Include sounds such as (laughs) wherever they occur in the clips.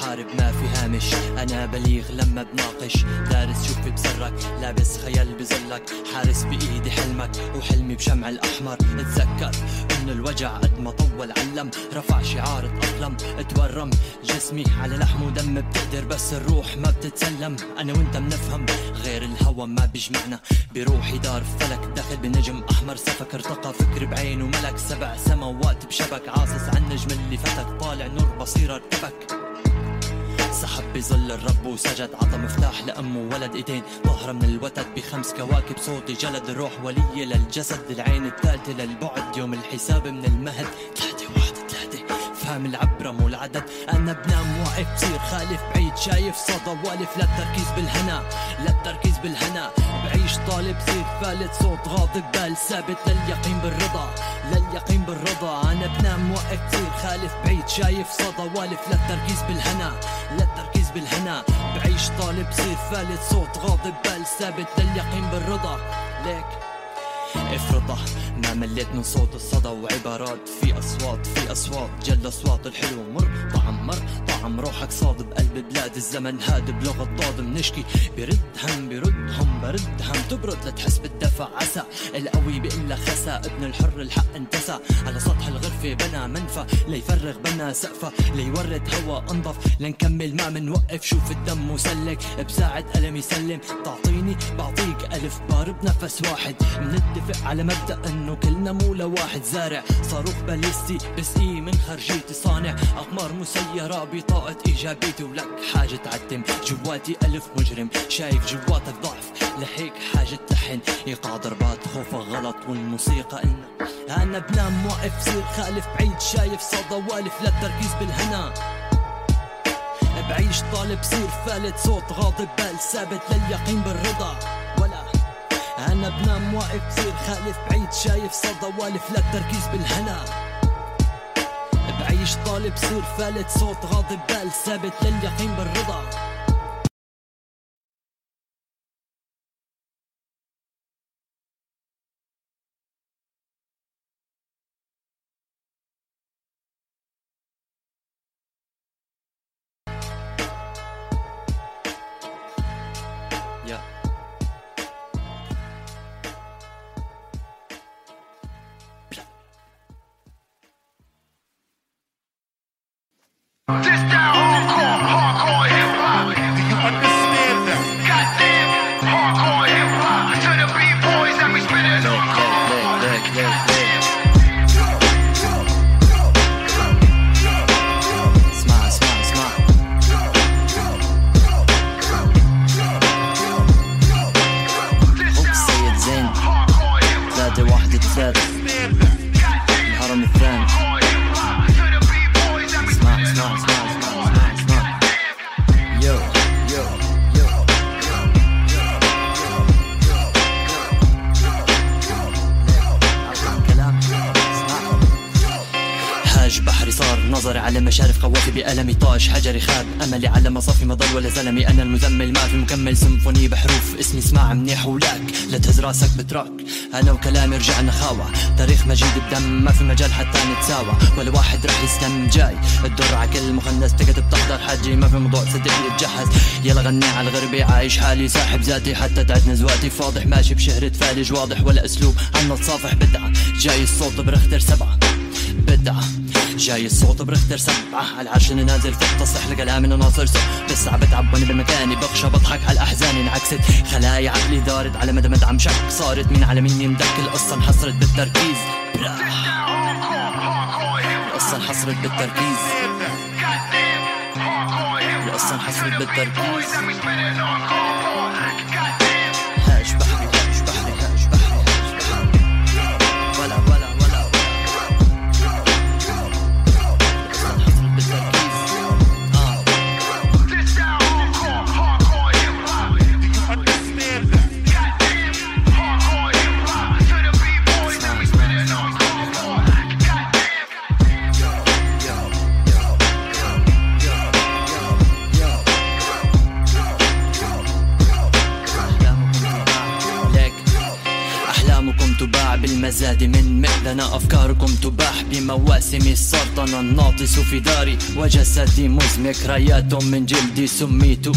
محارب ما في هامش. أنا بليغ لما بناقش. دارس شوفي بسرك. لابس خيال بزلك. حارس بإيدي حلمك. وحلمي بشمع الأحمر. اتذكر إن الوجع قد ما طول علم. رفع شعار تأقلم تورم جسمي على لحم ودم بتقدر. بس الروح ما بتتسلم. أنا وأنت بنفهم. غير الهوى ما بيجمعنا. بروحي دار فلك. داخل بنجم أحمر سفك. ارتقى فكر بعين وملك. سبع سماوات بشبك. عاصص عن نجم اللي فتك. طالع نور بصيرة ارتبك سحب بظل الرب وسجد عطى مفتاح لأمه ولد ايدين ظهر من الوتد بخمس كواكب صوتي جلد الروح ولي للجسد. العين الثالثة للبعد يوم الحساب من المهد. ثلاثة واحد ثلاثة فهم العبرة مو العدد. أنا بنام واقف بصير خالف بعيد شايف صدى والف. للتركيز بالهنا للتركيز بالهنا. بعيش طالب صير فالت صوت غاضب. بال ثابت لليقين بالرضا لليقين بالرضا. أنا بنام واقف بصير خالف بعيد شايف صدى والف. للتركيز بالهنا للتركيز بالهنا. بعيش طالب صير فالت صوت غاضب. بال ثابت لليقين بالرضا. ليك افرضه. ما مليت من صوت الصدى وعبارات. في أصوات في أصوات. جل أصوات الحلو. مر طعم مر. طعم روحك صاد بقلب بلاد الزمن. هاد بلغة ضاد منشكي برد هم برد هم برد هم تبرد لتحس بالدفع عسى. القوي بإلا خسى. ابن الحر الحق انتسى. على سطح الغرفة بنى منفى. ليفرغ بنى سقفة. ليورد هوا انضف لنكمل ما منوقف. شوف الدم مسلك. بساعد قلم يسلم. تعطيني بعطيك ألف بار بنفس واحد. منتفق على مبدأ إنه كلنا مو لواحد زارع. صاروخ باليستي بسقي من خرجيتي صانع. أقمار مسيرة بطاقة إيجابيتي. ولك حاجة تعتم جواتي ألف مجرم. شايف جواتك ضعف لهيك حاجة تحن. إيقاع ضربات خوفك غلط والموسيقى إلنا أنا بنام واقف صير خالف. بعيد شايف صدى والف للتركيز بالهنا. بعيش طالب صير فالت صوت غاضب. بال ثابت لليقين بالرضا. أنا بنام واقف صير خالف بعيد شايف صدى والف للتركيز بالهنا. بعيش طالب صير فالت صوت غاضب بال ثابت لليقين بالرضا. ولا زلمي أنا المزمل ما في مكمل. سيمفوني بحروف اسمي اسمع منيح ولاك. لا تهز راسك بتراك. أنا وكلامي رجعنا خاوة. تاريخ مجيد بدم ما في مجال حتى نتساوى. ولا واحد رح يسلم جاي. الدور على كل مخنث تقعد بتحضر حجي. ما في موضوع صدقني بجهز يلا غني على الغربي عايش حالي ساحب ذاتي. حتى تعد نزواتي. فاضح ماشي بشهرة فالج واضح. ولا أسلوب عنا تصافح بدعة. جاي الصوت برختر سبعة. بدعة. جاي الصوت برختر سبعة. على العرش أنا نازل فوق تصح لكلام أنا ناصر سو بسعى بتعب وأنا بمكاني بخشى بضحك على الأحزان. انعكست خلايا عقلي دارت على مدى مدعم شك. صارت مين على مين يمدك؟ القصة انحصرت بالتركيز. القصة انحصرت بالتركيز. القصة انحصرت بالتركيز. that we مئذنة أفكاركم تباح بمواسم السرطان الناطس في داري وجسدي مزمك رايات من جلدي سميت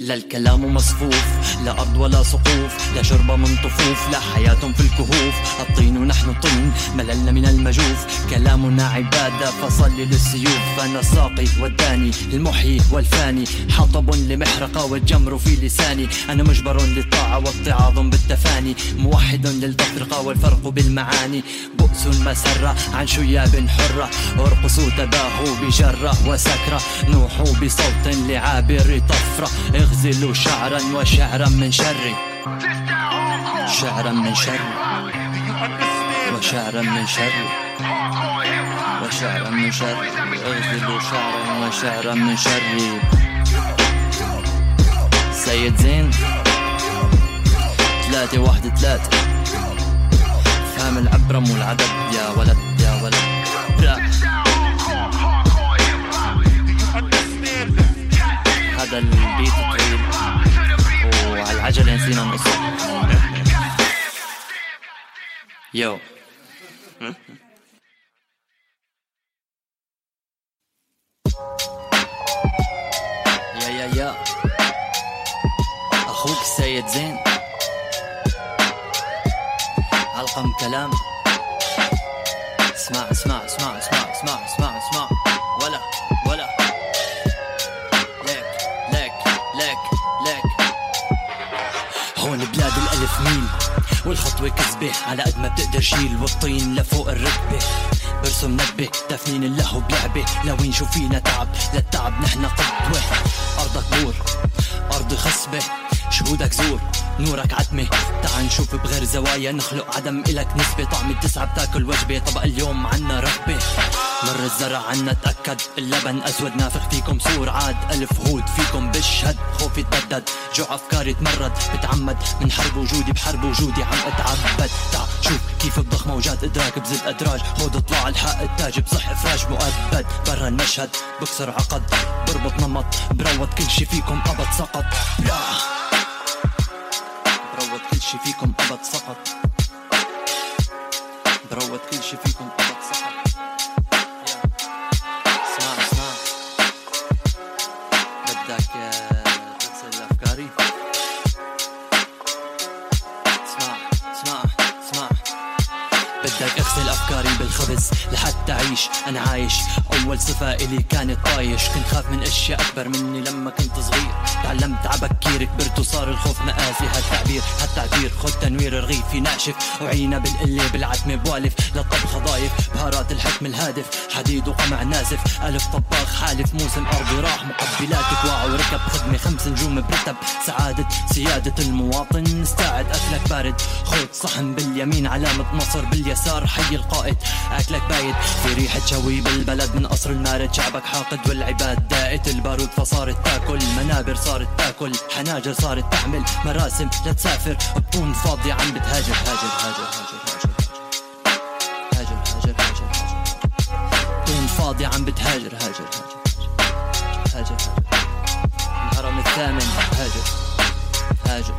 لا الكلام مصفوف لا أرض ولا سقوف لا شرب من طفوف لا حياة في الكهوف. الطين نحن طين مللنا من المجوف. كلامنا عبادة فصلي للسيوف. أنا الساقي والداني المحيي والفاني. حطب لمحرقة والجمر في لساني. أنا مجبر للطاعة واتعاظ بالتفاني. موحد للتفرقة والفرق بالمعاني. بؤس المسرة عن شياب حرة. ارقصوا تباهوا بجرة وسكرة. نوحوا بصوت لعابر طفرة. اغزلوا شعرا وشعرا من شر. شعرا من شر. وشعرا من شر. وشعرا من شر. اغزلوا شعرا وشعرا من شر. سيد زين. ثلاثة واحد ثلاثة. فهم العبرة مو العدد يا ولد يا ولد. هذا البيت طويل وعلى العجلة نسينا نقصه يو. يا يا يا. أخوك السيد زين. علقم كلام. اسمع اسمع اسمع اسمع. هون بلاد الألف ميل. والخطوة كذبة على قد ما بتقدر شيل. والطين لفوق الركبة. برسم نبة تفنين اللهو بلعبة. لوين شو فينا تعب؟ للتعب نحن قدوة أرضك بور أرضي خصبة. شهودك زور نورك عتمة. تعال نشوف بغير زوايا نخلق عدم إلك نسبة. طعم التسعة بتاكل وجبة. طبق اليوم عنا رغبة مر الزرع عنا تأكد. اللبن أسود نافخ فيكم سور عاد. ألف هود فيكم بشهد خوفي تبدد جوع أفكاري تمرد بتعمد. من حرب وجودي بحرب وجودي عم أتعبد. تع شوف كيف بضخ موجات إدراك بزد أدراج. خود اطلع الحق التاج بصح إفراج مؤبد. برا المشهد بكسر عقد. بربط نمط. بروض كل شي فيكم أبد سقط. بروض كل شي فيكم أبد سقط. بروض كل شي فيكم أبد بدك اغسل افكاري بالخبز لحتى اعيش. أنا عايش. اول صفة إلي كانت طايش. كنت خاف من أشياء أكبر مني لما كنت صغير. تعلمت عبكير كبرت وصار الخوف مآسي هالتعبير هالتعبير خد تنوير رغيفي ناشف. وعينا بالقلة بالعتمة بوالف. للطبخ ضايف بهارات الحكم الهادف. حديد وقمع نازف. ألف طباخ حالف. موسم أرضي راح. مقبلاتك واع وركب. خدمة خمس نجوم برتب. سعادة سيادة المواطن. استعد أكلك بارد. خد صحن باليمين. علامة نصر باليسار. حي القائد. أكلك بايد. في ريحة شوي بالبلد من قصر المارد شعبك حاقد والعباد دائت البارود فصارت تاكل. منابر صارت تاكل. حناجر صارت تعمل مراسم لتسافر بطون فاضية عم بتهاجر. هاجر هاجر هاجر هاجر. هاجر هاجر هاجر هاجر. طون فاضية عم بتهاجر. هاجر هاجر هاجر. هاجر الهرم الثامن. هاجر هاجر.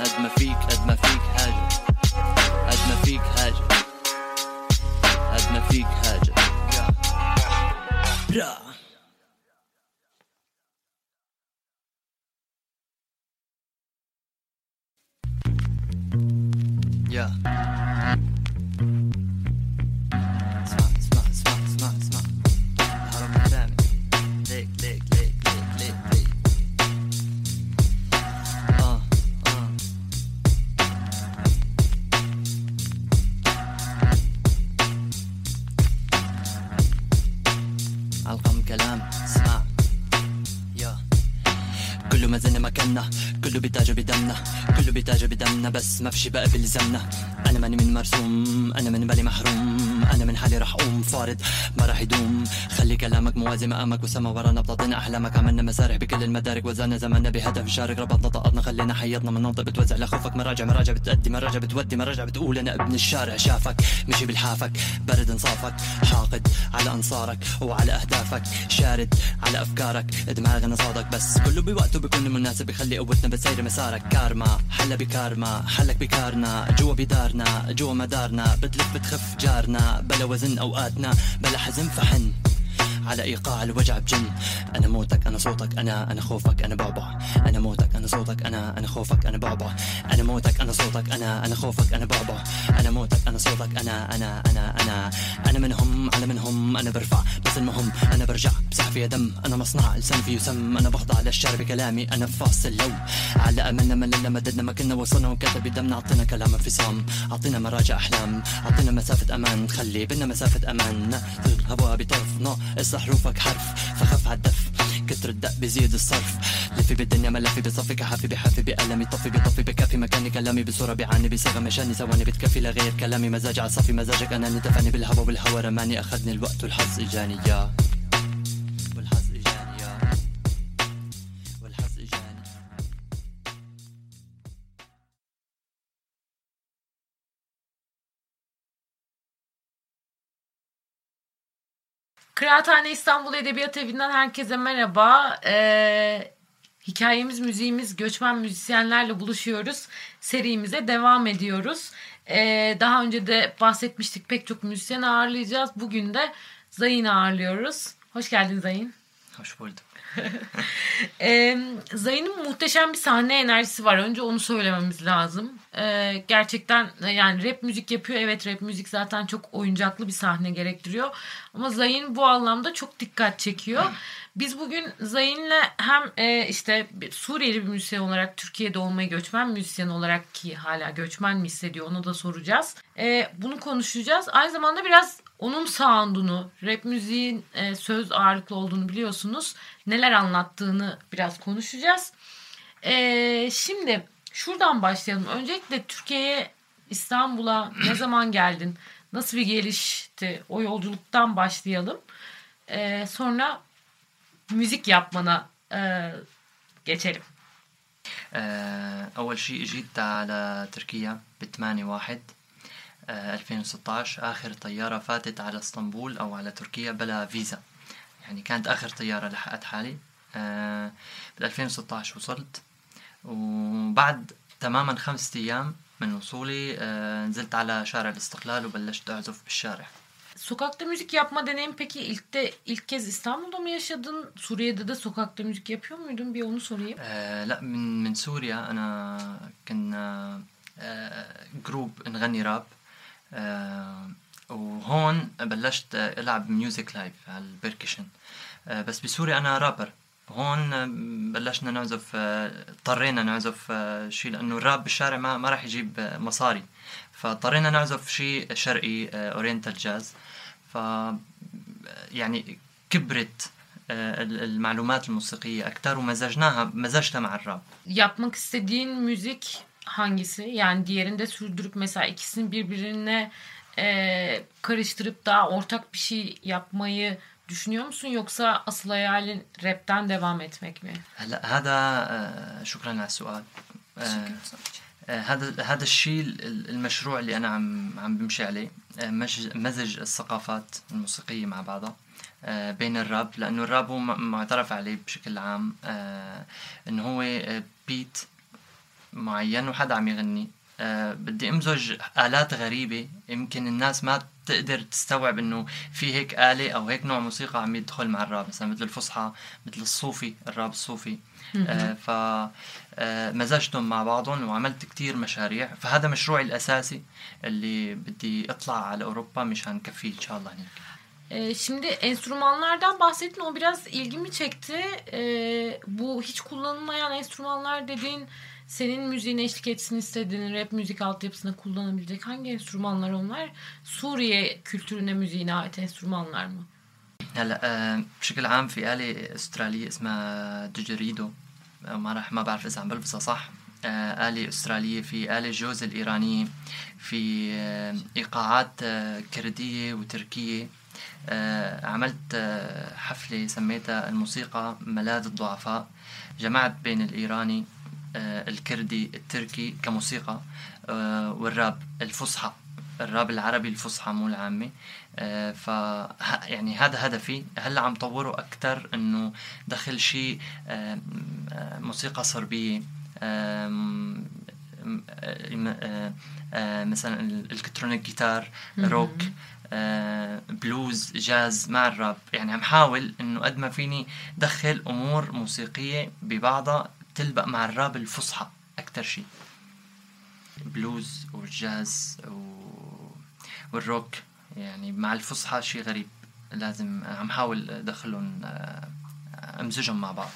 قد ما فيك قد ما فيك. هاجر. بس ما فيش بقى بيلزمنا أنا ماني من مرسوم أنا من بالي محروم أنا من حالي رح أقوم فارض ما رح يدوم. خلي كلامك موازي مقامك وسما ورانا بتعطينا أحلامك عملنا مسارح بكل المدارك. وزعنا زماننا بهدف شارك ربطنا طقطنا خلينا حياتنا مناطق بتوزع لخوفك مراجع مراجع بتأدي مراجع بتودي مراجع بتقول أنا ابن الشارع. شافك مشي بالحافك برد انصافك حاقد على أنصارك وعلى أهدافك شارد على أفكارك. دماغنا صادق بس كله بوقته بيكون مناسب يخلي قوتنا بتسير مسارك. كارما حلا بكارما حلك بكارنا جوا بدارنا. جوا مدارنا بتلف بتخف جارنا بلا وزن أوقاتنا بلا حزن فحن. على إيقاع الوجع بجن. أنا موتك أنا صوتك أنا أنا خوفك أنا بعبع أنا موتك أنا صوتك أنا أنا خوفك أنا بعبع أنا موتك أنا صوتك أنا أنا خوفك أنا بعبع أنا موتك أنا صوتك أنا أنا أنا أنا. أنا منهم أنا منهم أنا برفع بس المهم أنا برجع بسح فيها دم. أنا مصنع لسان فيه يسم. أنا بخضع للشعر بكلامي. أنا فاصل لو على أملنا مللنا مددنا ما كنا وصلنا وكتب بدمنا أعطينا كلام انفصام. أعطينا مراجع أحلام. أعطينا مسافة أمان. خلي بينا مسافة أمان. الهواء بطرف حروفك حرف فخف عالدف كتر الدق بزيد الصرف. لفي بالدنيا ما لفي بصفي كحافي بحافي بألمي طفي بطفي بكافي. مكاني كلامي بصورة بعاني بصيغة مشاني. ثواني بتكفي لغير كلامي. مزاج عصافي مزاجك أناني دفعني بالهوا والهوا رماني أخذني الوقت والحظ إجاني يا Kıraathane İstanbul Edebiyat Evi'nden herkese merhaba. Ee, hikayemiz, müziğimiz, göçmen müzisyenlerle buluşuyoruz. Serimize devam ediyoruz. Ee, daha önce de bahsetmiştik pek çok müzisyen ağırlayacağız. Bugün de Zayn'ı ağırlıyoruz. Hoş geldin Zayn. hoş bulduk (laughs) Ee, Zayn'ın muhteşem bir sahne enerjisi var. Önce onu söylememiz lazım. Ee, gerçekten e, yani rap müzik yapıyor. Evet rap müzik zaten çok oyuncaklı bir sahne gerektiriyor. Ama Zayn bu anlamda çok dikkat çekiyor. Biz bugün Zayn'le hem e, işte Suriyeli bir müzisyen olarak Türkiye'de olmayı göçmen müzisyen olarak ki hala göçmen mi hissediyor onu da soracağız. Ee, bunu konuşacağız. Aynı zamanda biraz onun sound'unu, rap müziğin e, söz ağırlıklı olduğunu biliyorsunuz. Neler anlattığını biraz konuşacağız. Ee, şimdi şuradan başlayalım. Öncelikle Türkiye'ye, İstanbul'a ne zaman geldin? Nasıl bir gelişti? O yolculuktan başlayalım. Ee, sonra müzik yapmana e, geçelim. آه، أول شيء جيت على تركيا ب 8 واحد آه، 2016 آخر طيارة فاتت على إسطنبول أو على تركيا بلا فيزا. يعني كانت آخر طيارة لحقت حالي. آه، بال 2016 وصلت. وبعد تماما خمسة أيام من وصولي آه، نزلت على شارع الاستقلال وبلشت أعزف بالشارع. Sokakta müzik yapma deneyim peki ilk de ilk kez İstanbul'da mı yaşadın? Suriye'de de sokakta müzik yapıyor muydun? Bir onu sorayım. آه لا من من سوريا انا كنا آه group نغني راب آه وهون بلشت العب music live على ال percussion آه بس بسوريا أنا رابر هون آه، بلشنا نعزف آه، اضطرينا نعزف آه، شيء لأنه الراب بالشارع ما ما راح يجيب مصاري. فاضطرينا نعزف شيء شرقي oriental جاز ف يعني كبرت ال- المعلومات الموسيقية أكثر ومزجناها مزجتها مع الراب. Yapmak istediğin müzik hangisi? Yani diğerinde sürdürüp mesela ikisini birbirine e, karıştırıp daha ortak bir şey yapmayı düşünüyor musun? Yoksa asıl hayalin rapten devam etmek mi? هلا هذا شكرا على السؤال. آه، آه، هذا هذا الشيء ال- المشروع اللي أنا عم عم بمشي عليه. مج- مزج الثقافات الموسيقية مع بعضها. بين الراب لأنه الراب هو معترف عليه بشكل عام. إنه هو بيت معين وحدا عم يغني. بدي امزج آلات غريبة. يمكن الناس ما تقدر تستوعب إنه في هيك آلة أو هيك نوع موسيقى عم يدخل مع الراب مثلا مثل الفصحى مثل الصوفي الراب الصوفي. آه، ف آه، مزجتهم مع بعضهم وعملت كتير مشاريع. فهذا مشروعي الأساسي اللي بدي أطلع على أوروبا مشان كفيه إن شاء الله هناك. şimdi enstrümanlardan bahsettin. O biraz ilgimi çekti. Bu hiç kullanılmayan enstrümanlar dediğin senin müziğine eşlik etsin istediğin rap müzik altyapısında kullanabilecek hangi enstrümanlar onlar? Suriye kültürüne müziğine ait enstrümanlar mı? هلا آه، بشكل عام في آلة أسترالية اسمها دوجريدو آه، ما راح ما بعرف إذا عم بلفظها صح. آه، آلة أسترالية في آلة جوز الإيرانية. في إيقاعات كردية وتركية. عملت حفلة سميتها الموسيقى ملاذ الضعفاء. جمعت بين الإيراني الكردي التركي كموسيقى آه، والراب الفصحى الراب العربي الفصحى مو العامة آه، ف يعني هذا هدفي. هلا عم طوره أكثر إنه دخل شيء آه، آه، موسيقى صربية آه، آه، مثلا الالكترونيك جيتار روك آه، بلوز جاز مع الراب. يعني عم حاول إنه قد ما فيني دخل أمور موسيقية ببعضها تلبق مع الراب الفصحى اكثر شيء بلوز والجاز و... والروك يعني مع الفصحى شيء غريب لازم عم حاول ادخلهم آه، امزجهم مع بعض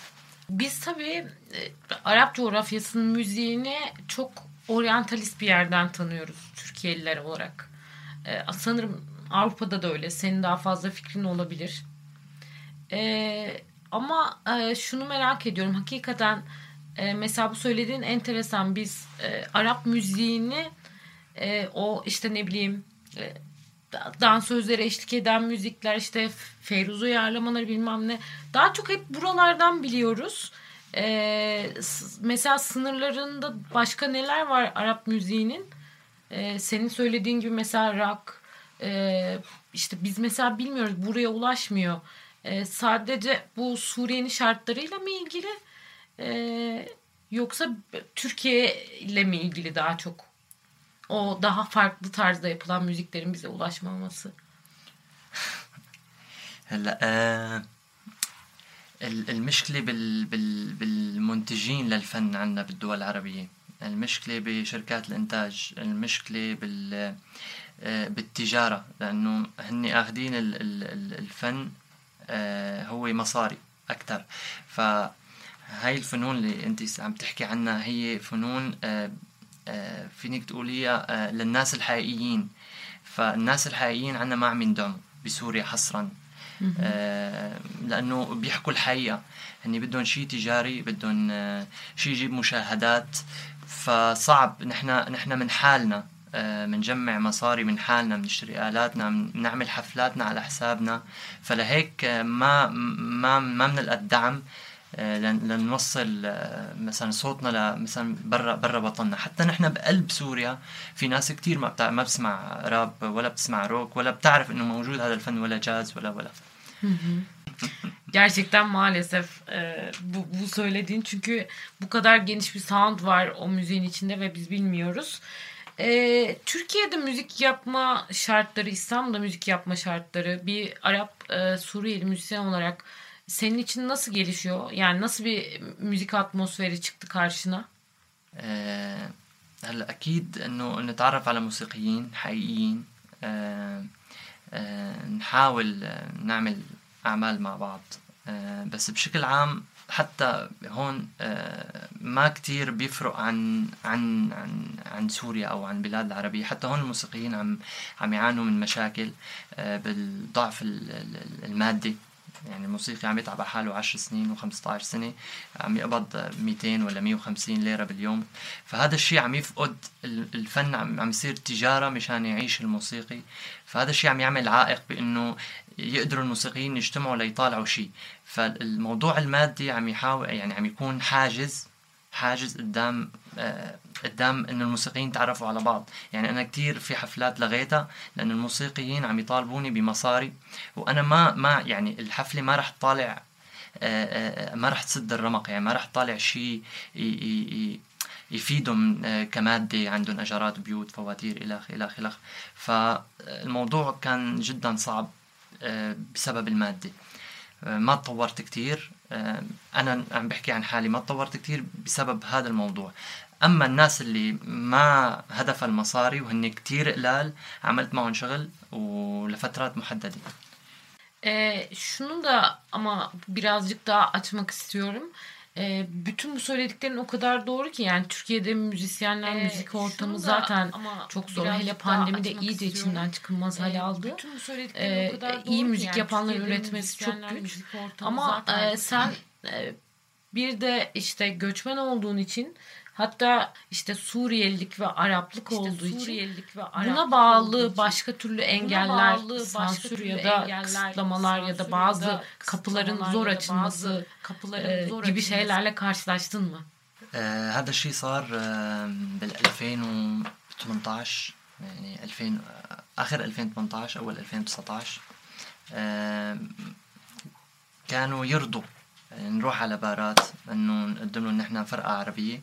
Biz tabii e, Arap coğrafyasının müziğini çok oryantalist bir yerden tanıyoruz Türkiye'liler olarak. E, sanırım Avrupa'da da öyle. Senin daha fazla fikrin olabilir. E, ama e, şunu merak ediyorum. Hakikaten e, mesela bu söylediğin enteresan. Biz e, Arap müziğini e, o işte ne bileyim e, da- dansözlere eşlik eden müzikler işte Feyruz uyarlamaları bilmem ne daha çok hep buralardan biliyoruz. S- mesela sınırlarında başka neler var Arap müziğinin? Ee, senin söylediğin gibi mesela rock ee, işte biz mesela bilmiyoruz buraya ulaşmıyor. Ee, sadece bu Suriye'nin şartlarıyla mı ilgili Ee, yoksa Türkiye ile mi ilgili daha çok? O daha farklı tarzda yapılan müziklerin bize ulaşmaması. هلا ال- المشكلة بال بال بالمنتجين للفن عندنا بالدول العربية المشكلة بشركات الإنتاج المشكلة بال بالتجارة لأنه هن أخذين ال- ال- ال- الفن هو مصاري أكثر فهاي الفنون اللي أنت عم تحكي عنها هي فنون آه، آه، فينك تقوليها آه، للناس الحقيقيين. فالناس الحقيقيين عنا ما عم يندعموا بسوريا حصرا. لأنه بيحكوا الحقيقة. هني بدهم شيء تجاري بدهم شيء يجيب مشاهدات. فصعب نحن نحن من حالنا منجمع مصاري من حالنا بنشتري آلاتنا بنعمل حفلاتنا على حسابنا. فلهيك ما ما ما بنلقى الدعم لنوصل آه، مثلا صوتنا ل مثلا برا برا وطننا حتى نحن بقلب سوريا في ناس كتير ما بتع... ما بتسمع راب ولا بتسمع روك ولا بتعرف انه موجود هذا الفن ولا جاز ولا ولا (laughs) Gerçekten maalesef e, bu, bu söylediğin çünkü bu kadar geniş bir sound var o müziğin içinde ve biz bilmiyoruz. E, Türkiye'de müzik yapma şartları, İstanbul'da müzik yapma şartları bir Arap e, Suriyeli müzisyen olarak senin için nasıl gelişiyor? Yani nasıl bir müzik atmosferi çıktı karşına? هلا أكيد إنه نتعرف على موسيقيين حقيقيين آه، آه، نحاول آه، نعمل أعمال مع بعض آه، بس بشكل عام حتى هون آه، ما كتير بيفرق عن عن عن عن سوريا أو عن البلاد العربية حتى هون الموسيقيين عم عم يعانوا من مشاكل بالضعف ال- ال- المادي يعني الموسيقي عم يتعب على حاله 10 سنين و15 سنة عم يقبض 200 ولا 150 ليرة باليوم. فهذا الشيء عم يفقد ال- الفن عم يصير تجارة مشان يعيش الموسيقي. فهذا الشيء عم يعمل عائق بإنه يقدروا الموسيقيين يجتمعوا ليطالعوا شيء فالموضوع المادي عم يحاول يعني عم يكون حاجز حاجز قدام آه، قدام انه الموسيقيين يتعرفوا على بعض. يعني أنا كتير في حفلات لغيتها لأنه الموسيقيين عم يطالبوني بمصاري وأنا ما ما يعني الحفلة ما رح تطالع آه، آه، ما رح تسد الرمق. يعني ما رح تطالع شيء يفيدهم كمادة عندهم أجارات بيوت فواتير إلخ إلخ إلخ فالموضوع كان جدا صعب بسبب المادة. ما تطورت كتير. آه، أنا عم بحكي عن حالي ما تطورت كتير بسبب هذا الموضوع. أما الناس اللي ما هدفها المصاري وهن كتير قلال عملت معهم شغل ولفترات محددة. Ee, şunu da ama birazcık daha açmak istiyorum. Ee, bütün bu söylediklerin o kadar doğru ki yani Türkiye'de müzisyenler Ee, müzik ortamı zaten ama çok zor. Hele daha pandemide açmak iyice istiyorum. içinden çıkılmaz hale Ee, aldı. bütün bu söylediklerin Ee, o kadar doğru iyi müzik yani yapanların üretmesi çok güç. Ama e, sen e, bir de işte göçmen olduğun için hatta işte Suriyelilik ve Araplık İşte olduğu için Suriyelilik ve buna Araplık bağlı olduğu için başka türlü engeller, bağlı başka sansür türlü ya da engeller, kısıtlamalar ya sansür da ya bazı da kapıların kısıtlamalar zor ya da açılması bazı kapıların e, zor gibi açılması. şeylerle karşılaştın mı? آه هذا الشيء صار آه بال 2018 يعني 2000 آه، اخر 2018 اول 2019 آه كانوا يرضوا يعني نروح على بارات انه نقدم لهم نحن فرقه عربيه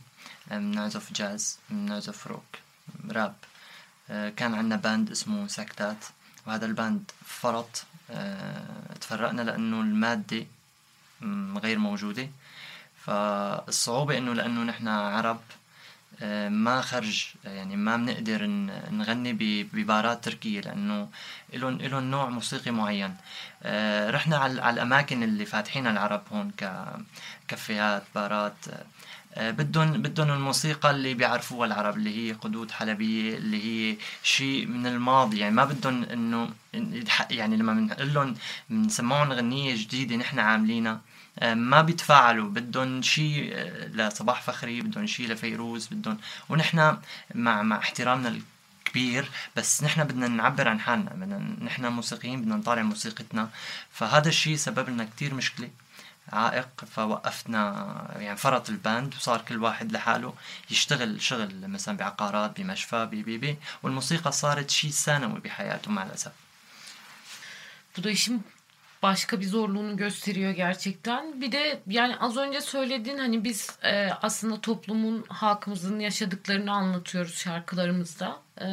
بنعزف جاز بنعزف روك راب كان عندنا band اسمه سكتات وهذا ال band فرط. آه، تفرقنا لأنه المادة غير موجودة. فالصعوبة إنه لأنه نحن عرب آه، ما خرج يعني ما بنقدر نغني ببارات تركية لأنه إلهم إلهم نوع موسيقي معين. آه، رحنا على الأماكن اللي فاتحينها العرب هون ككافيهات بارات. بدهم بدهم الموسيقى اللي بيعرفوها العرب اللي هي قدود حلبية اللي هي شيء من الماضي. يعني ما بدهم إنه يعني لما بنقول لهم بنسمعهم غنية جديدة نحن عاملينها آه، ما بيتفاعلوا. بدهم شيء آه، لصباح فخري بدهم شيء لفيروز بدهم ونحن مع مع احترامنا الكبير بس نحن بدنا نعبر عن حالنا. بدنا نحن موسيقيين بدنا نطالع موسيقتنا. فهذا الشيء سبب لنا كتير مشكلة. عائق فوقفتنا يعني فرط الباند وصار كل واحد لحاله يشتغل شغل مثلا بعقارات بمشفى بي بي والموسيقى صارت شيء ثانوي بحياته مع الأسف Bu da işin başka bir zorluğunu gösteriyor gerçekten. Bir de yani az önce söylediğin hani biz e, aslında toplumun halkımızın yaşadıklarını anlatıyoruz şarkılarımızda. E,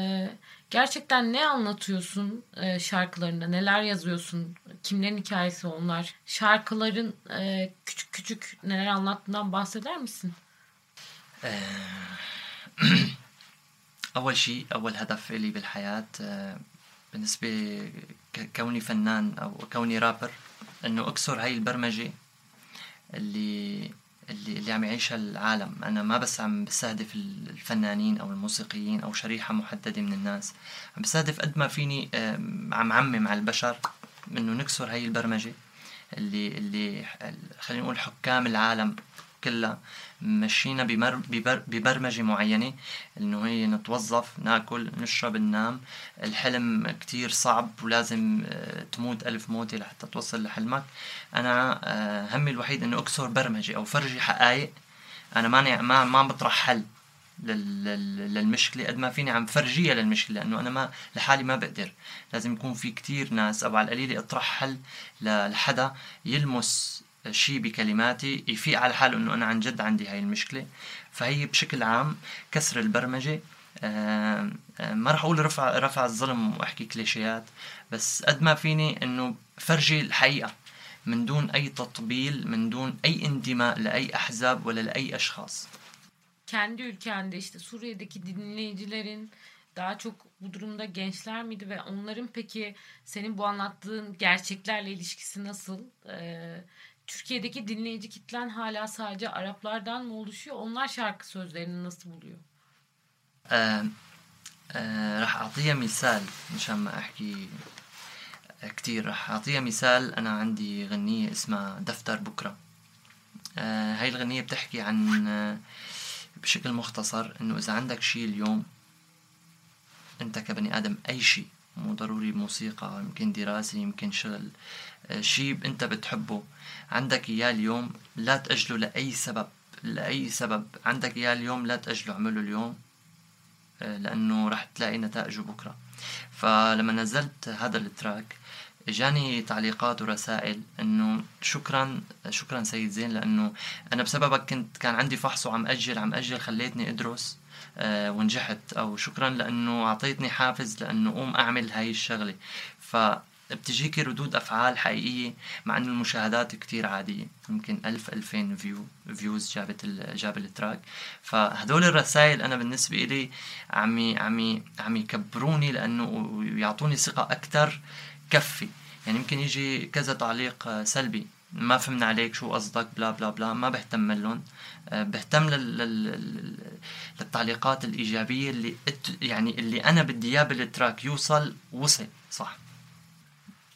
gerçekten ne anlatıyorsun e, şarkılarında? Neler yazıyorsun? Kimlerin hikayesi onlar? Şarkıların e, küçük küçük neler anlattığından bahseder misin? (clears throat) أول شيء أول هدف لي بالحياة آه، بالنسبة ك- كوني فنان أو كوني رابر إنه أكسر هاي البرمجة اللي اللي اللي عم يعيشها العالم. أنا ما بس عم بستهدف الفنانين أو الموسيقيين أو شريحة محددة من الناس. عم بستهدف قد ما فيني عم عمم على البشر إنه نكسر هاي البرمجة اللي اللي خلينا نقول حكام العالم. كلها مشينا بمر ببر ببرمجة معينة إنه هي نتوظف ناكل نشرب ننام. الحلم كتير صعب ولازم آه، تموت ألف موتة لحتى توصل لحلمك. أنا آه، همي الوحيد إنه أكسر برمجة أو فرجي حقائق. أنا ماني ما ما عم بطرح حل لل- لل- للمشكلة قد ما فيني عم فرجيها للمشكلة لأنه أنا ما لحالي ما بقدر. لازم يكون في كتير ناس أو على القليلة أطرح حل لحدا يلمس شيء بكلماتي يفيق على حاله إنه أنا عن جد عندي هاي المشكلة. فهي بشكل عام كسر البرمجة. ما راح أقول رفع رفع الظلم وأحكي كليشيات بس قد ما فيني إنه فرجي الحقيقة من دون أي تطبيل من دون أي انتماء لأي أحزاب ولا لأي أشخاص. kendi ülkende işte Suriye'deki dinleyicilerin daha çok bu durumda gençler miydi ve onların peki senin bu anlattığın gerçeklerle ilişkisi nasıl? Ee, Türkiye'deki dinleyici kitlen hala sadece Araplardan mı oluşuyor? Onlar şarkı sözlerini nasıl buluyor? راح أعطيها مثال مشان ما أحكي كتير راح أعطيها مثال أنا عندي غنية اسمها دفتر بكرة هاي الغنية بتحكي عن بشكل مختصر إنه إذا عندك شيء اليوم أنت كبني آدم أي شيء مو ضروري موسيقى يمكن دراسة يمكن شغل آه شيء أنت بتحبه. عندك إياه اليوم لا تأجله لأي سبب لأي سبب. عندك إياه اليوم لا تأجله اعمله اليوم لأنه راح تلاقي نتائجه بكرة. فلما نزلت هذا التراك اجاني تعليقات ورسائل إنه شكرا شكرا سيد زين لأنه أنا بسببك كنت كان عندي فحص وعم أجل عم أجل خليتني أدرس. آه، ونجحت أو شكرا لأنه أعطيتني حافز لأنه قوم أعمل هاي الشغلة. ف بتجيكي ردود أفعال حقيقية مع إنه المشاهدات كتير عادية. يمكن ألف ألفين view views جابت جاب ال track. فهدول الرسائل أنا بالنسبة لي عم عم عم يكبروني لأنه ويعطوني ثقة أكثر كفي. يعني يمكن يجي كذا تعليق آه، سلبي. ما فهمنا عليك شو قصدك بلا بلا بلا ما بهتم لهم آه، بهتم لل... لل... للتعليقات الإيجابية اللي ات... يعني اللي أنا بدي إياه بالتراك يوصل وصل صح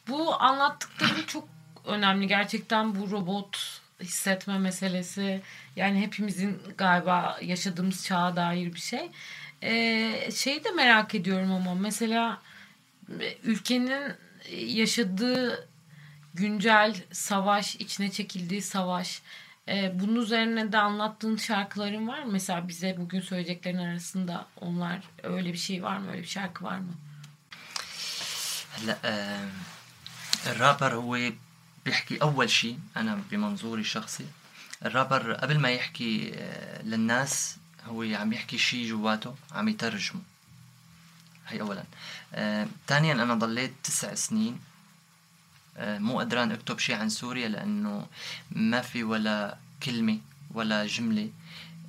Bu anlattıkları çok önemli. Gerçekten bu robot hissetme meselesi yani hepimizin galiba yaşadığımız çağa dair bir şey. Ee, şeyi de merak ediyorum ama mesela e, ülkenin yaşadığı güncel savaş, içine çekildiği savaş e, bunun üzerine de anlattığın şarkıların var mı? Mesela bize bugün söyleyeceklerin arasında onlar öyle bir şey var mı? Öyle bir şarkı var mı? هلا آه الرابر هو بيحكي أول شيء أنا بمنظوري الشخصي الرابر قبل ما يحكي آه للناس هو عم يحكي شيء جواته عم يترجمه هي اولا آه، ثانيا انا ضليت تسع سنين آه، مو قدران اكتب شيء عن سوريا لأنه ما في ولا كلمة ولا جملة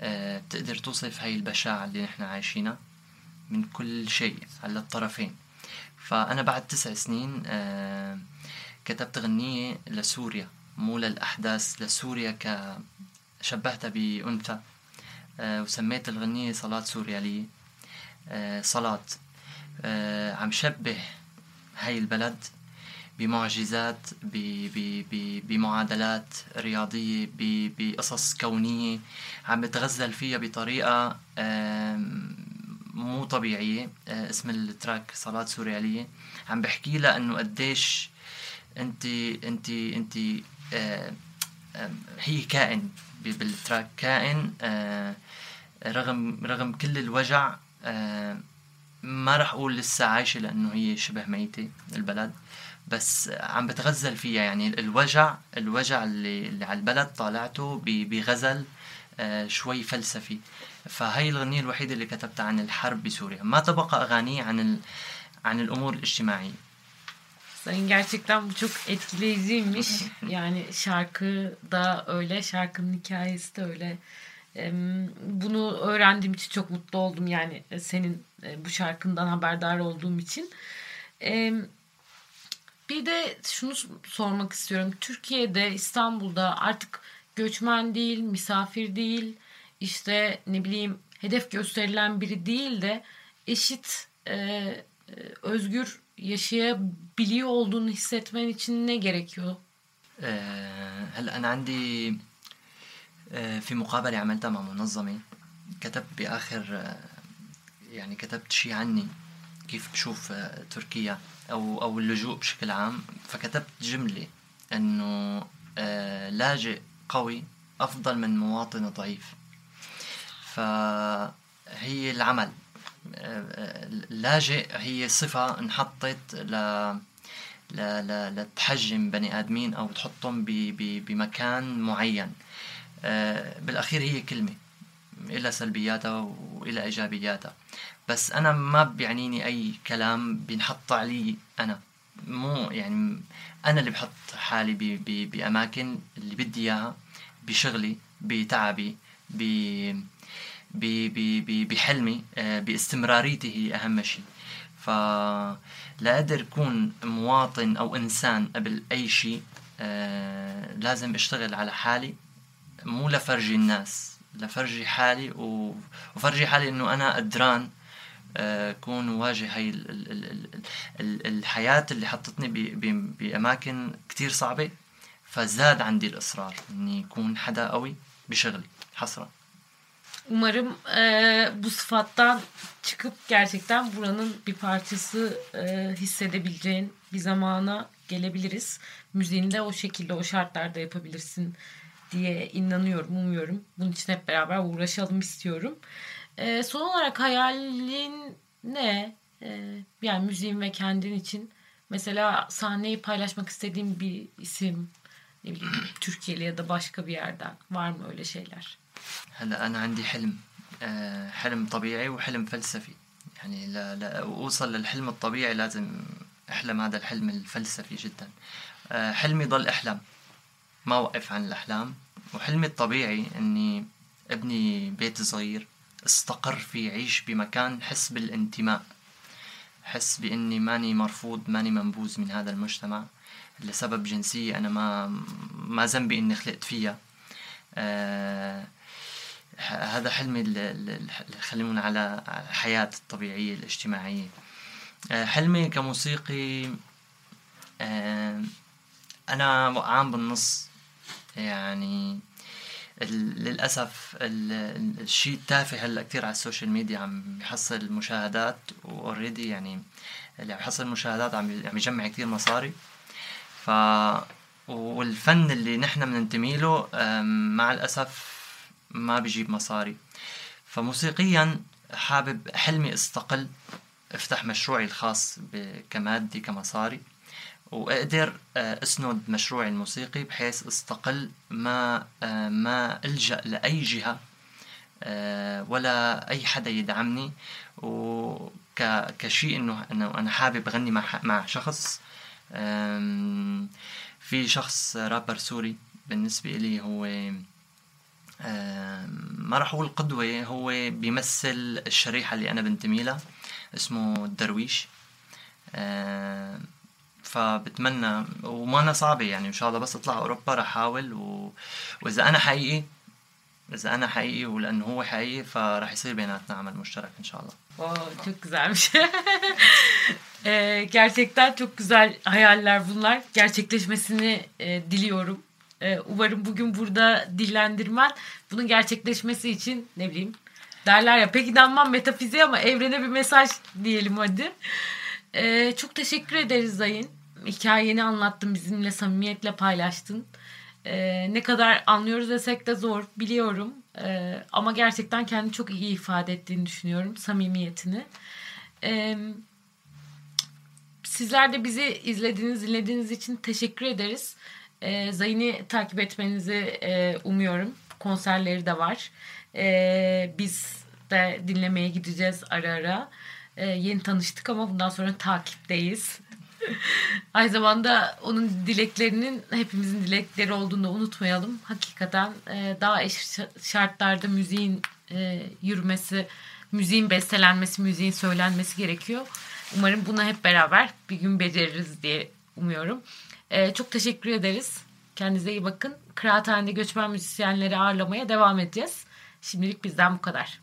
آه، بتقدر توصف هاي البشاعة اللي نحن عايشينها من كل شيء على الطرفين. فأنا بعد تسع سنين آه، كتبت غنية لسوريا مو للأحداث لسوريا ك شبهتها بأنثى آه، وسميت سوريالية آه، صلاة آه، عم شبه هاي البلد بمعجزات ب- ب- ب- بمعادلات رياضية بقصص كونية عم بتغزل فيها بطريقة مو طبيعية. آه، اسم التراك صلاة سوريالية. عم بحكي لها إنه قديش انت انت أنت آه، هي كائن بالتراك. كائن آه، رغم رغم كل الوجع ما رح أقول لسه عايشة لأنه هي شبه ميتة البلد بس عم بتغزل فيها يعني الوجع الوجع اللي, اللي على البلد طالعته بغزل آه، شوي فلسفي فهي الغنية الوحيدة اللي كتبتها عن الحرب بسوريا ما تبقى أغاني عن ال... عن الأمور الاجتماعية Sayın gerçekten bu çok etkileyiciymiş. Yani şarkı da öyle, şarkının hikayesi de öyle. Bunu öğrendiğim için çok mutlu oldum yani e, senin e, bu şarkından haberdar olduğum için. Em, Bir de şunu s- sormak istiyorum. Türkiye'de, İstanbul'da artık göçmen değil, misafir değil, işte ne bileyim hedef gösterilen biri değil de eşit, e, e, özgür yaşayabiliyor olduğunu hissetmen için ne gerekiyor? آه، هلا أنا عندي آه، في مقابلة عملتها مع منظمة كتبت بآخر آه، يعني كتبت شيء عني كيف بشوف آه، تركيا أو أو اللجوء بشكل عام فكتبت جملة إنه آه، لاجئ قوي أفضل من مواطن ضعيف فهي العمل آه، آه، لاجئ هي صفة انحطت ل. لتحجم بني آدمين أو تحطهم. بمكان معين آه، بالأخير هي كلمة إلى سلبياتها وإلى إيجابياتها. بس أنا ما بيعنيني أي كلام بينحط علي أنا. مو يعني أنا اللي بحط حالي ب... ب... بأماكن اللي بدي إياها بشغلي بتعبي. ب... بحلمي آه، باستمراريتي هي أهم شيء. فلا أقدر أكون مواطن أو إنسان قبل أي شيء آه، لازم أشتغل على حالي مو لفرجي الناس. لفرجي حالي وفرجي حالي إنه أنا قدران آه، كون واجه هاي ال- ال- ال- ال- ال- الحياة اللي حطتني بأماكن كتير صعبة فزاد عندي الإصرار إني أكون حدا قوي بشغلي حسرة Umarım e, bu sıfattan çıkıp gerçekten buranın bir parçası e, hissedebileceğin bir zamana gelebiliriz. Müziğini de o şekilde o şartlarda yapabilirsin diye inanıyorum, umuyorum. Bunun için hep beraber uğraşalım istiyorum. E, son olarak hayalin ne? E, yani müziğin ve kendin için. Mesela sahneyi paylaşmak istediğin bir isim, ne bileyim (clears throat) Türkiye'li ya da başka bir yerden var mı öyle şeyler? هلا أنا عندي حلم آه، حلم طبيعي وحلم فلسفي يعني لا لا أوصل للحلم الطبيعي لازم أحلم هذا الحلم الفلسفي جدا آه، حلمي ضل أحلم ما أوقف عن الأحلام وحلمي الطبيعي أني أبني بيت صغير استقر فيه عيش بمكان حس بالانتماء حس بإني ماني مرفوض ماني منبوذ من هذا المجتمع. لسبب جنسية أنا ما ما ذنبي إني خلقت فيها. آه هذا حلمي خلينا على الحياة الطبيعية الاجتماعية. آه، حلمي كموسيقي آه، أنا عام بالنص يعني ال- الشيء التافه هلأ كتير على ال social media عم يحصل مشاهدات و already يعني اللي عم يحصل مشاهدات عم عم يجمع كتير مصاري. ف والفن اللي نحن بننتمي له مع الأسف ما بيجيب مصاري. فموسيقيا حابب حلمي استقل افتح مشروعي الخاص كمادي كمصاري. وأقدر آه، أسند مشروعي الموسيقي بحيث أستقل ما آه، ما ألجأ لأي جهة آه، ولا أي حدا يدعمني. وك كشيء إنه انه أنا حابب أغني مع مع شخص في شخص رابر سوري بالنسبة لي هو ما راح أقول قدوة هو بيمثل الشريحة اللي أنا بنتمي لها اسمه درويش. آم، فبتمنى وما أنا صعبة يعني إن شاء الله بس أطلع أوروبا رح أحاول و... وإذا أنا حقيقي إذا أنا حقيقي ولأنه هو حقيقي فرح يصير بيناتنا عمل مشترك إن شاء الله Oo, çok güzelmiş. (laughs) Ee, gerçekten çok güzel hayaller bunlar. Gerçekleşmesini e, diliyorum. Ee, umarım bugün burada dillendirmen bunun gerçekleşmesi için ne bileyim derler ya pek inanmam metafiziğe ama evrene bir mesaj diyelim hadi. Ee, çok teşekkür ederiz Zayın. Hikayeni anlattın bizimle samimiyetle paylaştın. Ee, ne kadar anlıyoruz desek de zor biliyorum. Ee, ama gerçekten kendini çok iyi ifade ettiğini düşünüyorum samimiyetini. Ee, sizler de bizi izlediğiniz, dinlediğiniz için teşekkür ederiz. Ee, Zayn'i takip etmenizi e, umuyorum. Konserleri de var. Ee, biz de dinlemeye gideceğiz ara ara. Ee, yeni tanıştık ama bundan sonra takipteyiz. (laughs) Aynı zamanda onun dileklerinin hepimizin dilekleri olduğunu da unutmayalım. Hakikaten e, daha eşit şartlarda müziğin e, yürümesi, müziğin bestelenmesi, müziğin söylenmesi gerekiyor. Umarım bunu hep beraber bir gün beceririz diye umuyorum. E, çok teşekkür ederiz. Kendinize iyi bakın. Kıraathanede göçmen müzisyenleri ağırlamaya devam edeceğiz. Şimdilik bizden bu kadar.